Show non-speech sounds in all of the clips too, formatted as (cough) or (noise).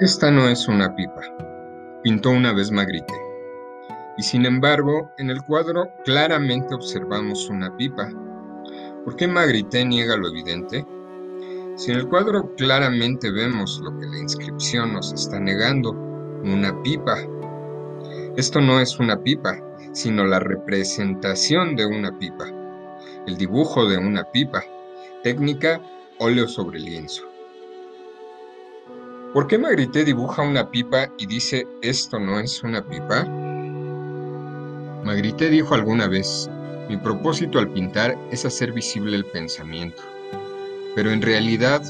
Esta no es una pipa, pintó una vez Magritte. Y sin embargo, en el cuadro claramente observamos una pipa. ¿Por qué Magritte niega lo evidente? Si en el cuadro claramente vemos lo que la inscripción nos está negando, una pipa. Esto no es una pipa, sino la representación de una pipa, el dibujo de una pipa, técnica óleo sobre lienzo. ¿Por qué Magritte dibuja una pipa y dice esto no es una pipa? Magritte dijo alguna vez, mi propósito al pintar es hacer visible el pensamiento. Pero en realidad,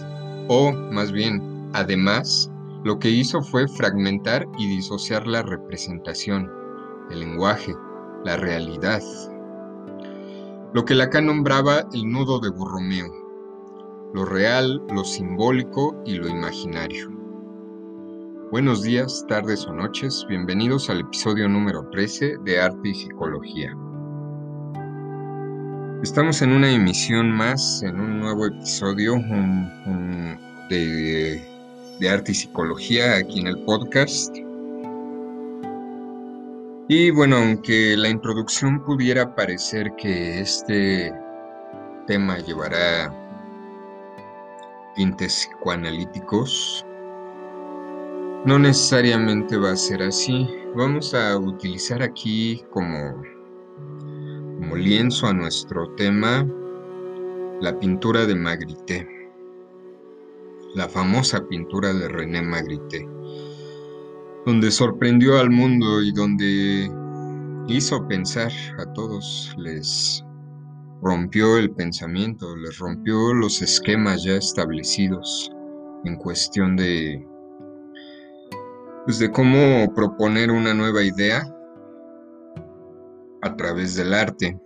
o más bien, además, lo que hizo fue fragmentar y disociar la representación, el lenguaje, la realidad. Lo que Lacan nombraba el nudo de Borromeo, lo real, lo simbólico y lo imaginario. Buenos días, tardes o noches, bienvenidos al episodio número 13 de Arte y Psicología. Estamos en una emisión más, en un nuevo episodio de, de Arte y Psicología aquí en el podcast. Y bueno, aunque la introducción pudiera parecer que este tema llevará tintes psicoanalíticos, no necesariamente va a ser así. Vamos a utilizar aquí como, como lienzo a nuestro tema la pintura de Magritte, la famosa pintura de René Magritte, donde sorprendió al mundo y donde hizo pensar a todos, les rompió el pensamiento, les rompió los esquemas ya establecidos en cuestión de pues de cómo proponer una nueva idea a través del arte.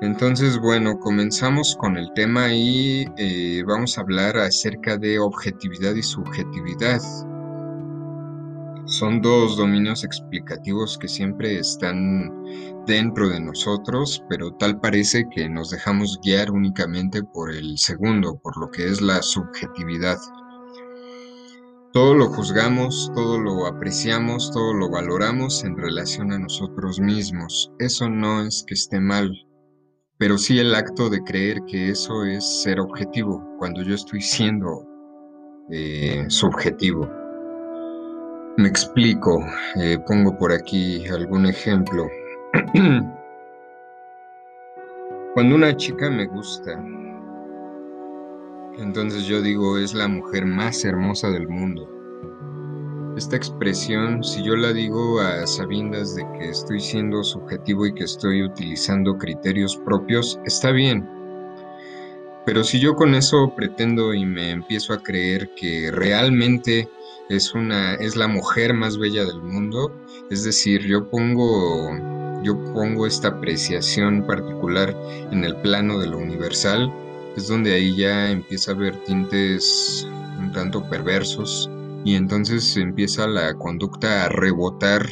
Entonces, bueno, comenzamos con el tema y eh, vamos a hablar acerca de objetividad y subjetividad. Son dos dominios explicativos que siempre están dentro de nosotros, pero tal parece que nos dejamos guiar únicamente por el segundo, por lo que es la subjetividad. Todo lo juzgamos, todo lo apreciamos, todo lo valoramos en relación a nosotros mismos. Eso no es que esté mal, pero sí el acto de creer que eso es ser objetivo, cuando yo estoy siendo eh, subjetivo. Me explico, eh, pongo por aquí algún ejemplo. (clears throat) Cuando una chica me gusta, entonces yo digo, es la mujer más hermosa del mundo. Esta expresión, si yo la digo a sabiendas de que estoy siendo subjetivo y que estoy utilizando criterios propios, está bien. Pero si yo con eso pretendo y me empiezo a creer que realmente es una es la mujer más bella del mundo, es decir, yo pongo yo pongo esta apreciación particular en el plano de lo universal, es donde ahí ya empieza a haber tintes un tanto perversos y entonces empieza la conducta a rebotar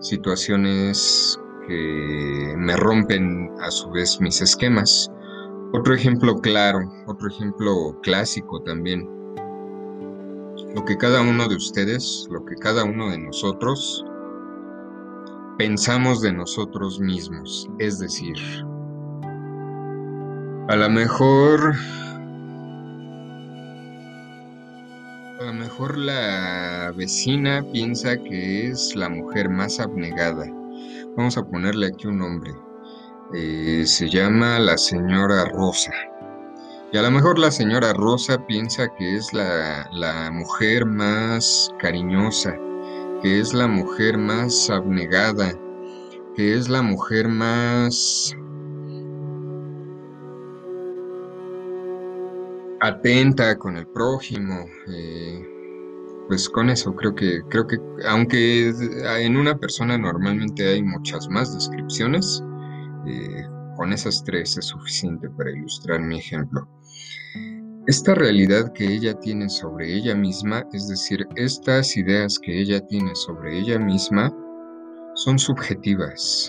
situaciones que me rompen a su vez mis esquemas. Otro ejemplo claro, otro ejemplo clásico también. Lo que cada uno de ustedes, lo que cada uno de nosotros pensamos de nosotros mismos, es decir, a lo mejor. A lo mejor la vecina piensa que es la mujer más abnegada. Vamos a ponerle aquí un nombre. Eh, se llama la señora Rosa. Y a lo mejor la señora Rosa piensa que es la, la mujer más cariñosa, que es la mujer más abnegada, que es la mujer más atenta con el prójimo. Eh, pues con eso creo que creo que aunque en una persona normalmente hay muchas más descripciones, eh, con esas tres es suficiente para ilustrar mi ejemplo. Esta realidad que ella tiene sobre ella misma, es decir, estas ideas que ella tiene sobre ella misma, son subjetivas.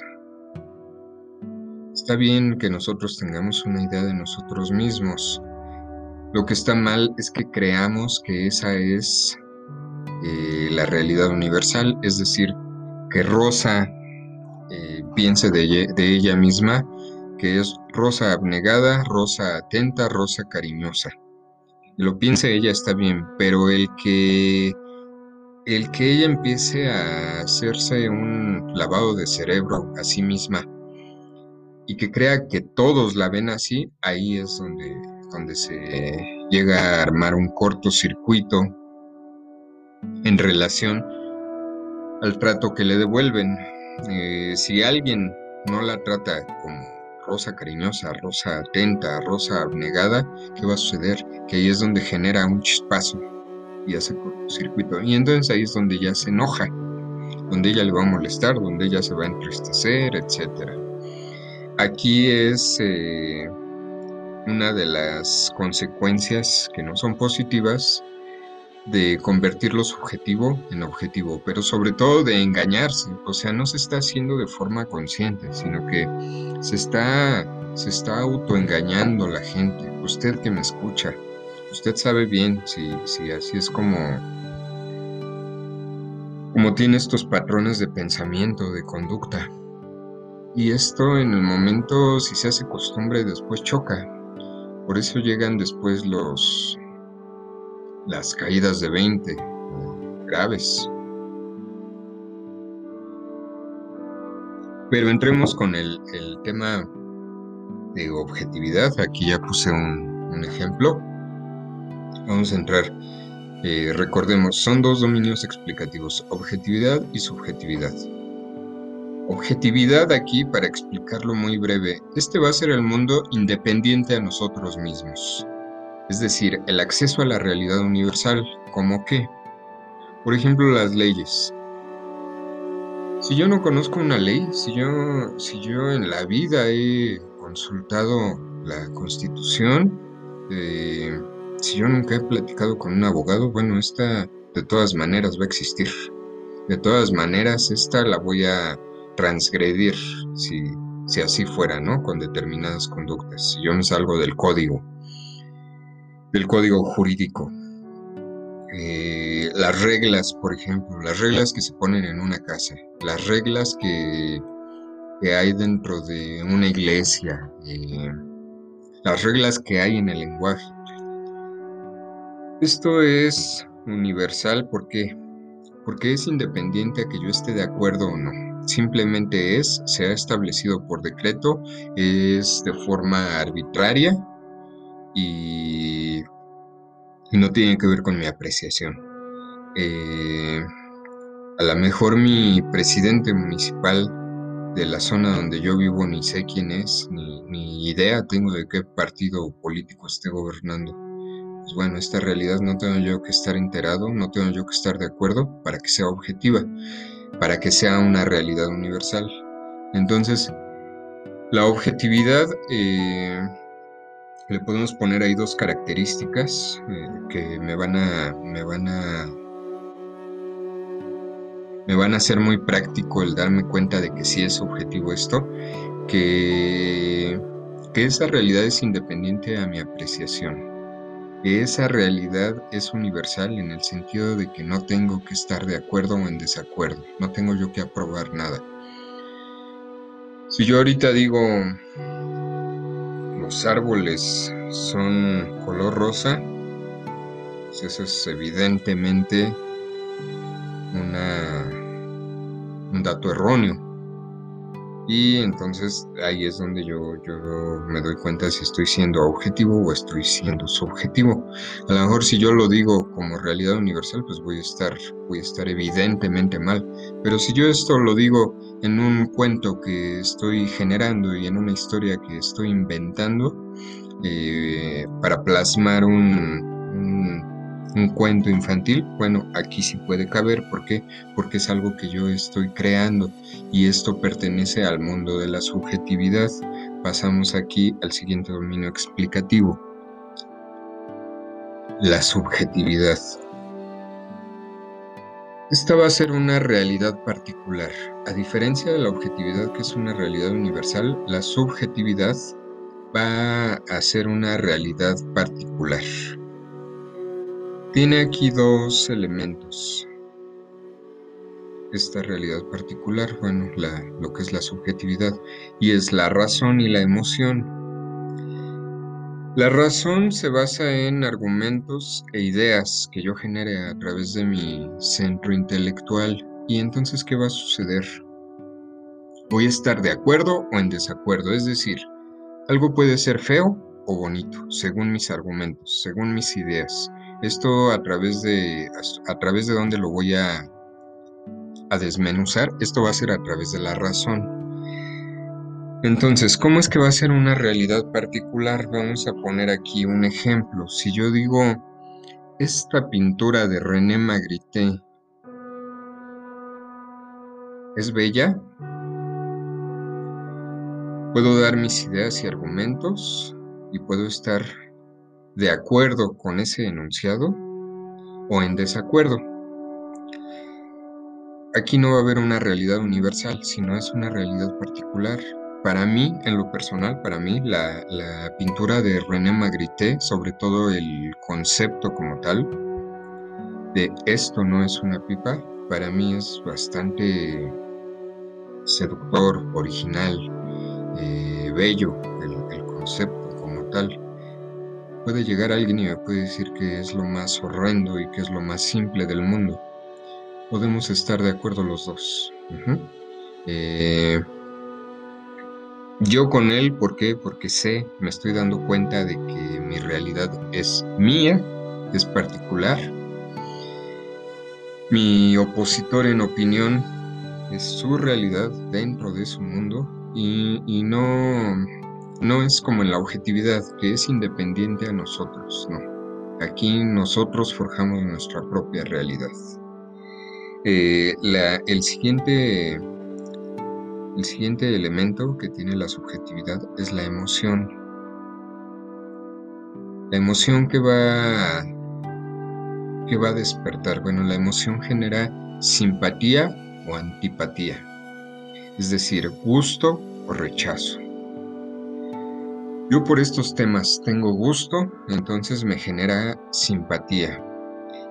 Está bien que nosotros tengamos una idea de nosotros mismos, lo que está mal es que creamos que esa es eh, la realidad universal, es decir, que Rosa eh, piense de ella, misma que es Rosa abnegada, Rosa atenta, Rosa cariñosa. Lo piense ella está bien, pero el que el que ella empiece a hacerse un lavado de cerebro a sí misma y que crea que todos la ven así, ahí es donde, donde se llega a armar un cortocircuito en relación al trato que le devuelven. Eh, si alguien no la trata como rosa cariñosa, rosa atenta, rosa abnegada, ¿qué va a suceder? Que ahí es donde genera un chispazo y hace cortocircuito. Y entonces ahí es donde ya se enoja, donde ella le va a molestar, donde ella se va a entristecer, etcétera. Aquí es eh, una de las consecuencias que no son positivas de convertir lo subjetivo en objetivo, pero sobre todo de engañarse, o sea, no se está haciendo de forma consciente, sino que se está, se está autoengañando la gente. Usted que me escucha, usted sabe bien si, si así es como, como tiene estos patrones de pensamiento, de conducta. Y esto en el momento, si se hace costumbre, después choca. Por eso llegan después los las caídas de 20 graves. Pero entremos con el, tema de objetividad. Aquí ya puse un, ejemplo. Vamos a entrar. Eh, recordemos, son dos dominios explicativos, objetividad y subjetividad. Objetividad aquí, para explicarlo muy breve, este va a ser el mundo independiente a nosotros mismos, es decir, el acceso a la realidad universal, como qué? Por ejemplo, las leyes. Si yo no conozco una ley, si yo, si yo en la vida he consultado la constitución, eh, si yo nunca he platicado con un abogado, bueno, esta de todas maneras va a existir. De todas maneras, esta la voy a transgredir si, si así fuera, ¿no? Con determinadas conductas. Si yo me salgo del código, del código jurídico. Eh, las reglas, por ejemplo, las reglas que se ponen en una casa, las reglas que, que hay dentro de una iglesia, eh, las reglas que hay en el lenguaje. Esto es universal, ¿por qué? Porque es independiente a que yo esté de acuerdo o no simplemente es, se ha establecido por decreto, es de forma arbitraria y, no tiene que ver con mi apreciación. Eh, a lo mejor mi presidente municipal de la zona donde yo vivo ni sé quién es, ni, ni idea tengo de qué partido político esté gobernando. Pues bueno, esta realidad no tengo yo que estar enterado, no tengo yo que estar de acuerdo para que sea objetiva para que sea una realidad universal. Entonces, la objetividad, eh, le podemos poner ahí dos características eh, que me van a, me van a, me van a hacer muy práctico el darme cuenta de que sí es objetivo esto, que, que esa realidad es independiente a mi apreciación que esa realidad es universal en el sentido de que no tengo que estar de acuerdo o en desacuerdo, no tengo yo que aprobar nada. Si yo ahorita digo los árboles son color rosa, pues eso es evidentemente una, un dato erróneo. Y entonces ahí es donde yo, yo me doy cuenta si estoy siendo objetivo o estoy siendo subjetivo. A lo mejor si yo lo digo como realidad universal, pues voy a estar, voy a estar evidentemente mal. Pero si yo esto lo digo en un cuento que estoy generando y en una historia que estoy inventando, eh, para plasmar un, un cuento infantil, bueno, aquí sí puede caber. ¿Por qué? Porque es algo que yo estoy creando y esto pertenece al mundo de la subjetividad. Pasamos aquí al siguiente dominio explicativo. La subjetividad. Esta va a ser una realidad particular. A diferencia de la objetividad que es una realidad universal, la subjetividad va a ser una realidad particular. Tiene aquí dos elementos. esta realidad particular, bueno, lo que es la subjetividad, y es la razón y la emoción. La razón se basa en argumentos e ideas que yo genere a través de mi centro intelectual. ¿Y entonces qué va a suceder? Voy a estar de acuerdo o en desacuerdo, es decir, algo puede ser feo o bonito, según mis argumentos, según mis ideas. Esto a través de, a través de dónde lo voy a, a desmenuzar, esto va a ser a través de la razón. Entonces, ¿cómo es que va a ser una realidad particular? Vamos a poner aquí un ejemplo. Si yo digo, esta pintura de René Magritte es bella, puedo dar mis ideas y argumentos y puedo estar de acuerdo con ese enunciado o en desacuerdo. Aquí no va a haber una realidad universal, sino es una realidad particular. Para mí, en lo personal, para mí, la, pintura de René Magritte, sobre todo el concepto como tal, de esto no es una pipa, para mí es bastante seductor, original, eh, bello el concepto como tal. Puede llegar alguien y me puede decir que es lo más horrendo y que es lo más simple del mundo. Podemos estar de acuerdo los dos. Eh, yo con él, ¿por qué? Porque sé, me estoy dando cuenta de que mi realidad es mía, es particular. Mi opositor en opinión es su realidad dentro de su mundo y, y no, no es como en la objetividad, que es independiente a nosotros, no. Aquí nosotros forjamos nuestra propia realidad. Eh, el, siguiente, el siguiente elemento que tiene la subjetividad es la emoción. La emoción que va, que va a despertar. Bueno, la emoción genera simpatía o antipatía, es decir, gusto o rechazo. Yo por estos temas tengo gusto, entonces me genera simpatía.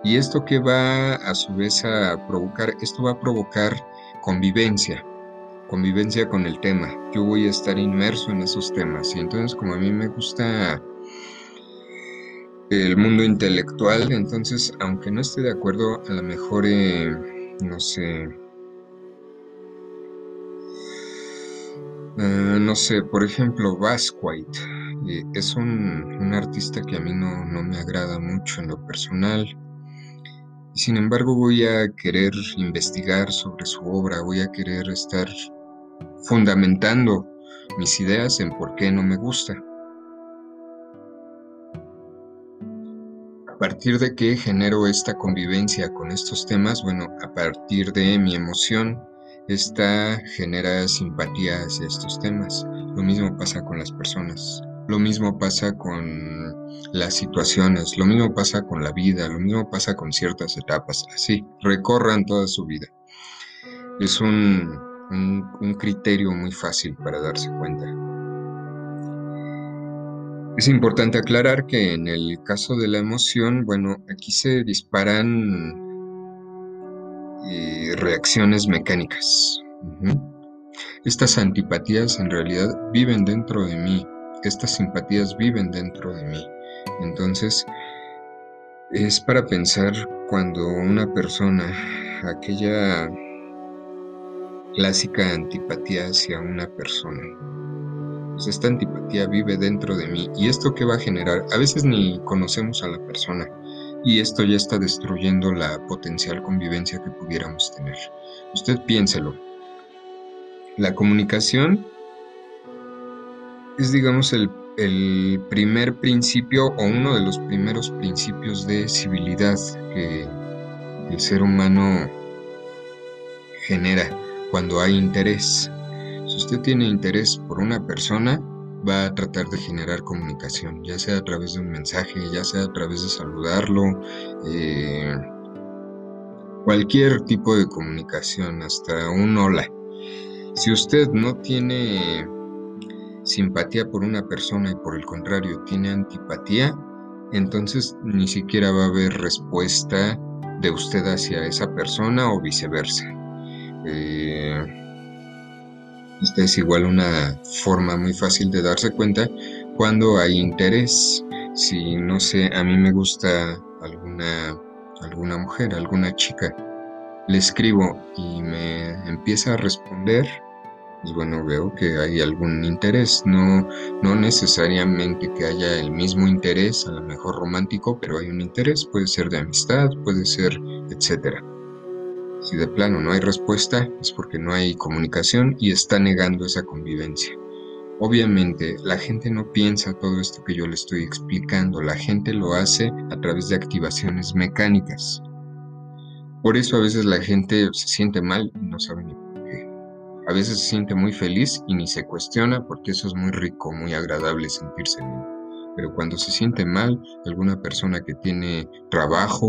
Y esto que va a su vez a provocar, esto va a provocar convivencia, convivencia con el tema. Yo voy a estar inmerso en esos temas y entonces como a mí me gusta el mundo intelectual, entonces aunque no esté de acuerdo, a lo mejor, eh, no sé, Eh, no sé, por ejemplo, Basquiat eh, es un, artista que a mí no, no, me agrada mucho en lo personal. Sin embargo, voy a querer investigar sobre su obra, voy a querer estar fundamentando mis ideas en por qué no me gusta. A partir de qué genero esta convivencia con estos temas, bueno, a partir de mi emoción, esta genera simpatía hacia estos temas. Lo mismo pasa con las personas, lo mismo pasa con las situaciones, lo mismo pasa con la vida, lo mismo pasa con ciertas etapas, así, recorran toda su vida. Es un, un criterio muy fácil para darse cuenta. Es importante aclarar que en el caso de la emoción, bueno, aquí se disparan reacciones mecánicas. Estas antipatías en realidad viven dentro de mí, estas simpatías viven dentro de mí. Entonces, es para pensar cuando una persona, aquella clásica antipatía hacia una persona, pues esta antipatía vive dentro de mí. Y esto que va a generar, a veces ni conocemos a la persona, y esto ya está destruyendo la potencial convivencia que pudiéramos tener. Usted piénselo. La comunicación es, digamos, el, primer principio o uno de los primeros principios de civilidad que el ser humano genera cuando hay interés. Si usted tiene interés por una persona, va a tratar de generar comunicación, ya sea a través de un mensaje, ya sea a través de saludarlo, eh, cualquier tipo de comunicación, hasta un hola. Si usted no tiene simpatía por una persona y por el contrario tiene antipatía, entonces ni siquiera va a haber respuesta de usted hacia esa persona o viceversa. Esta es igual una forma muy fácil de darse cuenta cuando hay interés. Si no sé, a mí me gusta alguna, alguna mujer, alguna chica, le escribo y me empieza a responder, pues bueno, veo que hay algún interés, no, no necesariamente que haya el mismo interés, a lo mejor romántico, pero hay un interés, puede ser de amistad, puede ser, etcétera. Si de plano no hay respuesta, es porque no hay comunicación y está negando esa convivencia. Obviamente, la gente no piensa todo esto que yo le estoy explicando, la gente lo hace a través de activaciones mecánicas. Por eso a veces la gente se siente mal y no sabe ni por qué. A veces se siente muy feliz y ni se cuestiona porque eso es muy rico, muy agradable sentirse bien. Pero cuando se siente mal, alguna persona que tiene trabajo,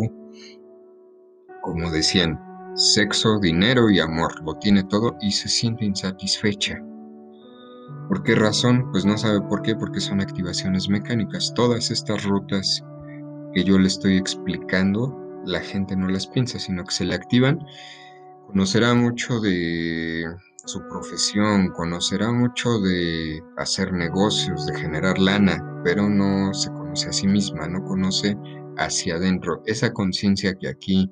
como decían, sexo, dinero y amor, lo tiene todo y se siente insatisfecha. ¿Por qué razón? Pues no sabe por qué, porque son activaciones mecánicas. Todas estas rutas que yo le estoy explicando la gente no las piensa, sino que se le activan, conocerá mucho de su profesión, conocerá mucho de hacer negocios, de generar lana, pero no se conoce a sí misma, no conoce hacia adentro. Esa conciencia que aquí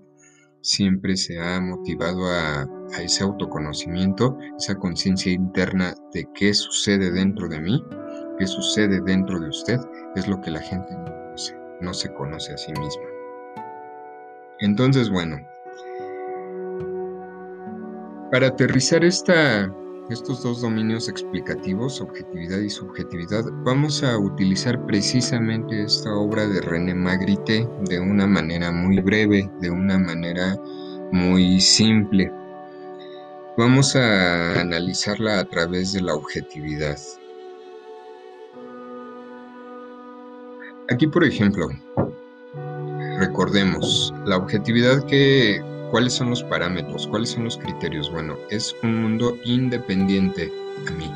siempre se ha motivado a, ese autoconocimiento, esa conciencia interna de qué sucede dentro de mí, qué sucede dentro de usted, es lo que la gente no conoce, no se conoce a sí misma. Entonces, bueno, para aterrizar esta, estos dos dominios explicativos, objetividad y subjetividad, vamos a utilizar precisamente esta obra de René Magritte de una manera muy breve, de una manera muy simple. Vamos a analizarla a través de la objetividad. Aquí, por ejemplo, recordemos, la objetividad que, ¿cuáles son los parámetros? ¿Cuáles son los criterios? Bueno, es un mundo independiente a mí.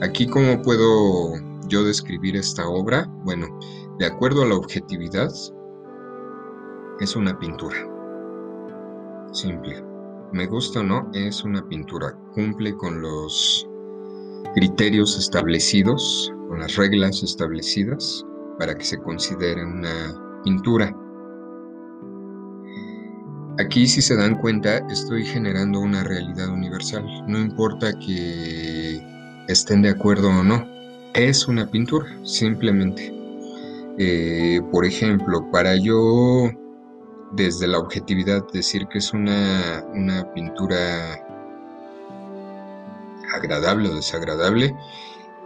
Aquí, ¿cómo puedo yo describir esta obra? Bueno, de acuerdo a la objetividad, es una pintura. Simple. Me gusta o no, es una pintura. Cumple con los criterios establecidos, con las reglas establecidas para que se considere una pintura. Aquí si se dan cuenta estoy generando una realidad universal. No importa que estén de acuerdo o no. Es una pintura, simplemente. Eh, por ejemplo, para yo desde la objetividad decir que es una, una pintura agradable o desagradable,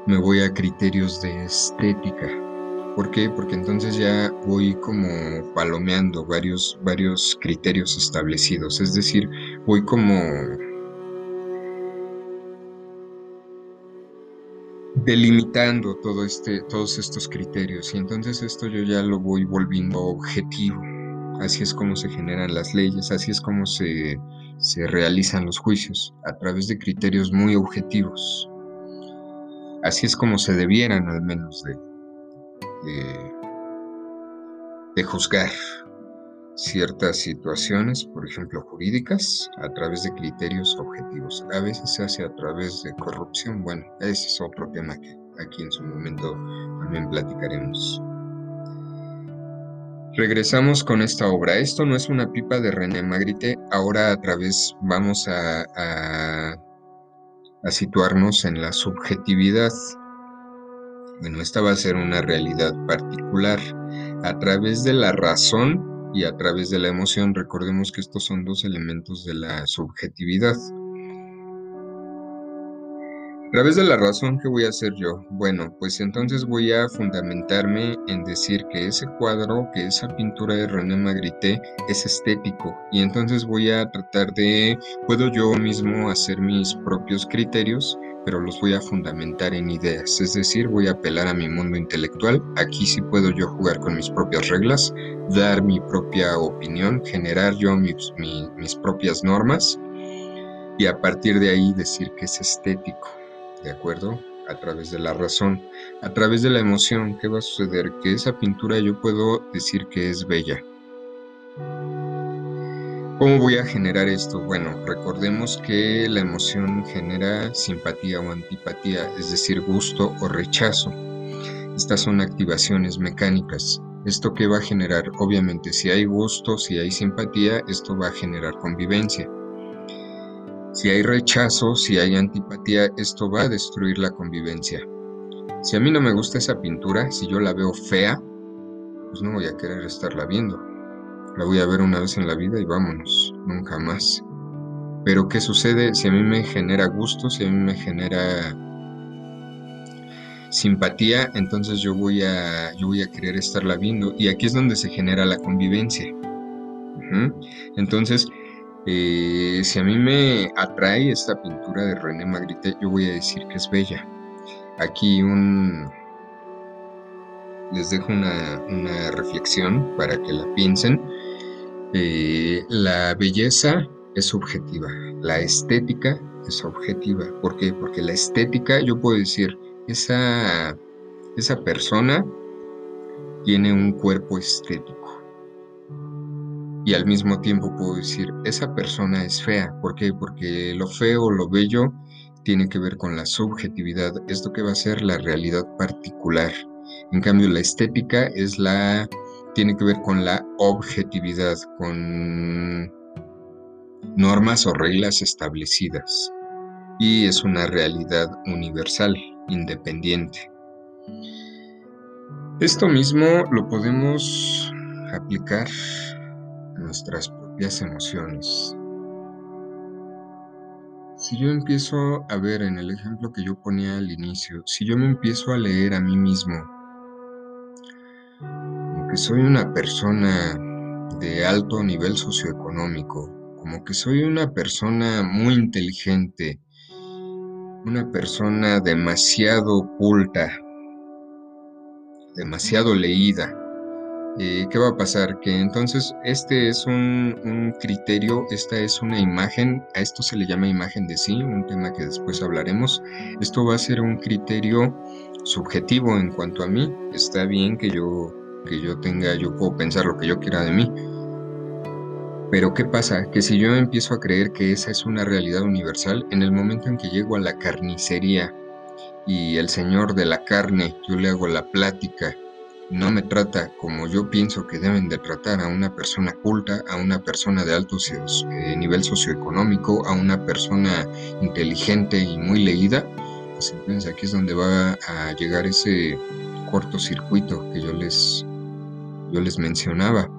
me voy a criterios de estética. ¿Por qué? Porque entonces ya voy como palomeando varios, varios criterios establecidos, es decir, voy como delimitando todo este, todos estos criterios y entonces esto yo ya lo voy volviendo objetivo. Así es como se generan las leyes, así es como se, se realizan los juicios, a través de criterios muy objetivos. Así es como se debieran al menos de, de, juzgar ciertas situaciones, por ejemplo jurídicas, a través de criterios objetivos. A veces se hace a través de corrupción. Bueno, ese es otro tema que aquí en su momento también platicaremos. Regresamos con esta obra. Esto no es una pipa de René Magritte. Ahora a través vamos a, a situarnos en la subjetividad bueno, esta va a ser una realidad particular a través de la razón y a través de la emoción. Recordemos que estos son dos elementos de la subjetividad. A través de la razón, ¿qué voy a hacer yo? Bueno, pues entonces voy a fundamentarme en decir que ese cuadro, que esa pintura de René Magritte es estético y entonces voy a tratar de, puedo yo mismo hacer mis propios criterios pero los voy a fundamentar en ideas, es decir, voy a apelar a mi mundo intelectual, aquí sí puedo yo jugar con mis propias reglas, dar mi propia opinión, generar yo mis, mis propias normas y a partir de ahí decir que es estético, ¿de acuerdo? A través de la razón, a través de la emoción, ¿qué va a suceder? Que esa pintura yo puedo decir que es bella. ¿Cómo voy a generar esto? Bueno, recordemos que la emoción genera simpatía o antipatía, es decir, gusto o rechazo. Estas son activaciones mecánicas. ¿Esto qué va a generar? Obviamente, si hay gusto, si hay simpatía, esto va a generar convivencia. Si hay rechazo, si hay antipatía, esto va a destruir la convivencia. Si a mí no me gusta esa pintura, si yo la veo fea, pues no voy a querer estarla viendo. La voy a ver una vez en la vida y vámonos, nunca más. Pero ¿qué sucede si a mí me genera gusto, si a mí me genera simpatía, entonces yo voy a, yo voy a querer estarla viendo. Y aquí es donde se genera la convivencia. Entonces, eh, si a mí me atrae esta pintura de René Magritte, yo voy a decir que es bella. Aquí un, les dejo una, una reflexión para que la piensen. Eh, la belleza es subjetiva, la estética es objetiva. ¿Por qué? Porque la estética, yo puedo decir, esa, esa persona tiene un cuerpo estético. Y al mismo tiempo puedo decir, esa persona es fea. ¿Por qué? Porque lo feo, lo bello, tiene que ver con la subjetividad, esto que va a ser la realidad particular. En cambio, la estética es la tiene que ver con la objetividad, con normas o reglas establecidas. Y es una realidad universal independiente. Esto mismo lo podemos aplicar a nuestras propias emociones. Si yo empiezo a ver en el ejemplo que yo ponía al inicio, si yo me empiezo a leer a mí mismo, que soy una persona de alto nivel socioeconómico, como que soy una persona muy inteligente, una persona demasiado culta, demasiado leída. Eh, ¿Qué va a pasar? Que entonces este es un, criterio, esta es una imagen, a esto se le llama imagen de sí, un tema que después hablaremos. Esto va a ser un criterio subjetivo en cuanto a mí. Está bien que yo, que yo tenga, yo puedo pensar lo que yo quiera de mí, pero ¿qué pasa? Que si yo empiezo a creer que esa es una realidad universal, en el momento en que llego a la carnicería y el señor de la carne, yo le hago la plática, no me trata como yo pienso que deben de tratar a una persona culta, a una persona de alto eh, nivel socioeconómico, a una persona inteligente y muy leída, pues entonces aquí es donde va a llegar ese cortocircuito que yo les, yo les mencionaba.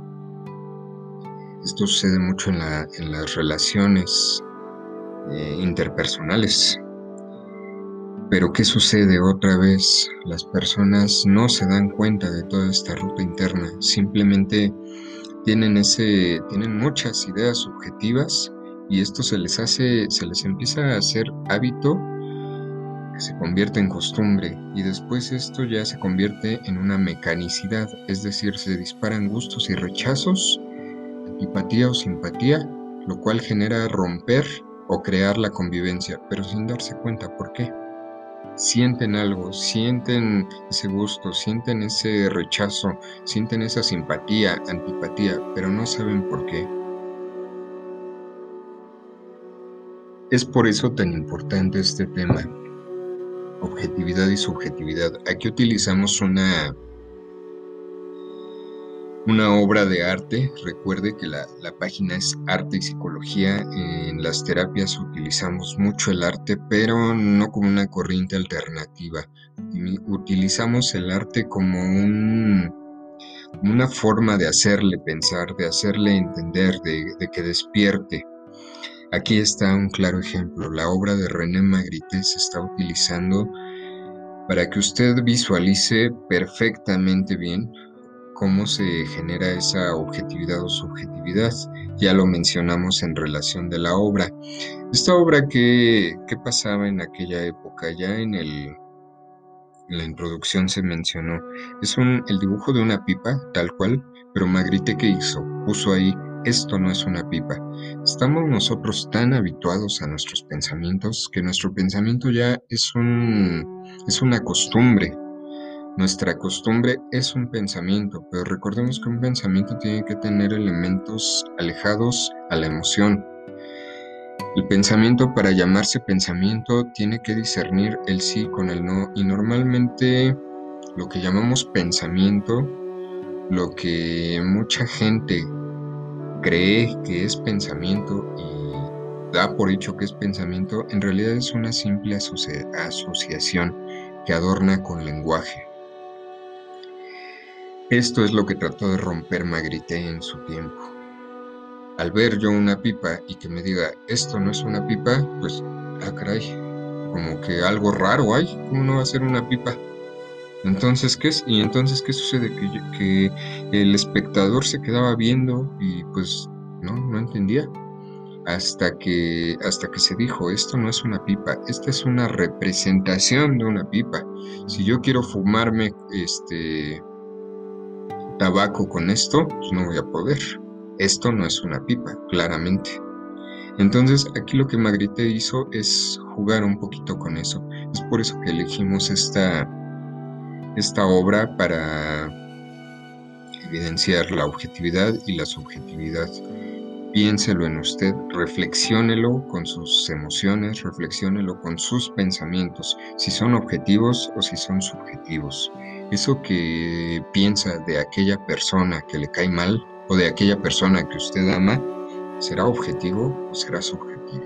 Esto sucede mucho en, las relaciones eh, interpersonales. Pero ¿qué sucede otra vez? Las personas no se dan cuenta de toda esta ruta interna, simplemente tienen ese tienen muchas ideas subjetivas y esto se les hace se les empieza a hacer hábito que se convierte en costumbre y después esto ya se convierte en una mecanicidad, es decir, se disparan gustos y rechazos antipatía o simpatía, lo cual genera romper o crear la convivencia, pero sin darse cuenta por qué. Sienten algo, sienten ese gusto, sienten ese rechazo, sienten esa simpatía, antipatía, pero no saben por qué. Es por eso tan importante este tema, objetividad y subjetividad. Aquí utilizamos una una obra de arte. Recuerde que la, página es Arte y Psicología. En las terapias utilizamos mucho el arte, pero no como una corriente alternativa. Utilizamos el arte como un, una forma de hacerle pensar, de hacerle entender, de, de que despierte. Aquí está un claro ejemplo. La obra de René Magritte se está utilizando para que usted visualice perfectamente bien cómo se genera esa objetividad o subjetividad. Ya lo mencionamos en relación de la obra. Esta obra, ¿qué, pasaba en aquella época? Ya en, el, la introducción se mencionó. Es un, el dibujo de una pipa, tal cual, pero Magritte, ¿qué hizo? Puso ahí, esto no es una pipa. Estamos nosotros tan habituados a nuestros pensamientos que nuestro pensamiento ya es, un, es una costumbre Nuestra costumbre es un pensamiento, pero recordemos que un pensamiento tiene que tener elementos alejados a la emoción. El pensamiento para llamarse pensamiento tiene que discernir el sí con el no y normalmente lo que llamamos pensamiento, lo que mucha gente cree que es pensamiento y da por hecho que es pensamiento, en realidad es una simple asociación que adorna con lenguaje. Esto es lo que trató de romper Magritte en su tiempo. Al ver yo una pipa y que me diga, esto no es una pipa, pues, ah, caray, como que algo raro hay, ¿cómo no va a ser una pipa? Entonces, ¿qué? Y entonces, ¿qué sucede? Que, que el espectador se quedaba viendo y pues no, no entendía. Hasta que, hasta que se dijo, esto no es una pipa, esta es una representación de una pipa. Si yo quiero fumarme este tabaco con esto, pues no voy a poder. Esto no es una pipa, claramente. Entonces aquí lo que Magritte hizo es jugar un poquito con eso. Es por eso que elegimos esta, esta obra para evidenciar la objetividad y la subjetividad. Piénselo en usted, reflexiónelo con sus emociones, reflexiónelo con sus pensamientos, si son objetivos o si son subjetivos eso que piensa de aquella persona que le cae mal o de aquella persona que usted ama, ¿será objetivo o será subjetivo?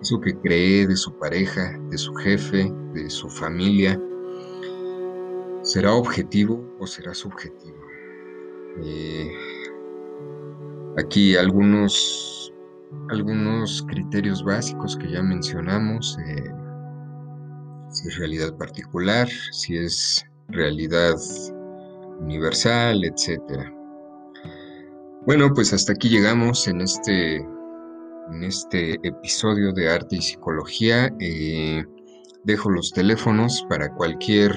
Eso que cree de su pareja, de su jefe, de su familia, ¿será objetivo o será subjetivo? Eh, aquí algunos, algunos criterios básicos que ya mencionamos. Eh, si es realidad particular, si es realidad universal, etc. Bueno, pues hasta aquí llegamos en este, en este episodio de arte y psicología. Eh, dejo los teléfonos para cualquier,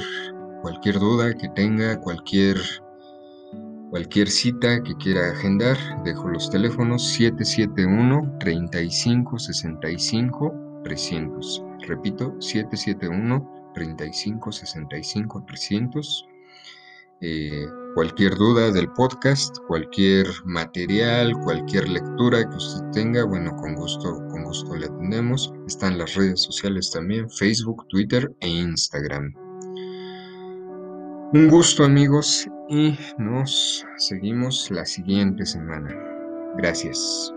cualquier duda que tenga, cualquier, cualquier cita que quiera agendar. Dejo los teléfonos 771 3565 300. Repito, 771 35 65 300. cualquier duda del podcast, cualquier material, cualquier lectura que usted tenga, bueno, con gusto, con gusto le atendemos. Están las redes sociales también, Facebook, Twitter e Instagram. Un gusto amigos y nos seguimos la siguiente semana. Gracias.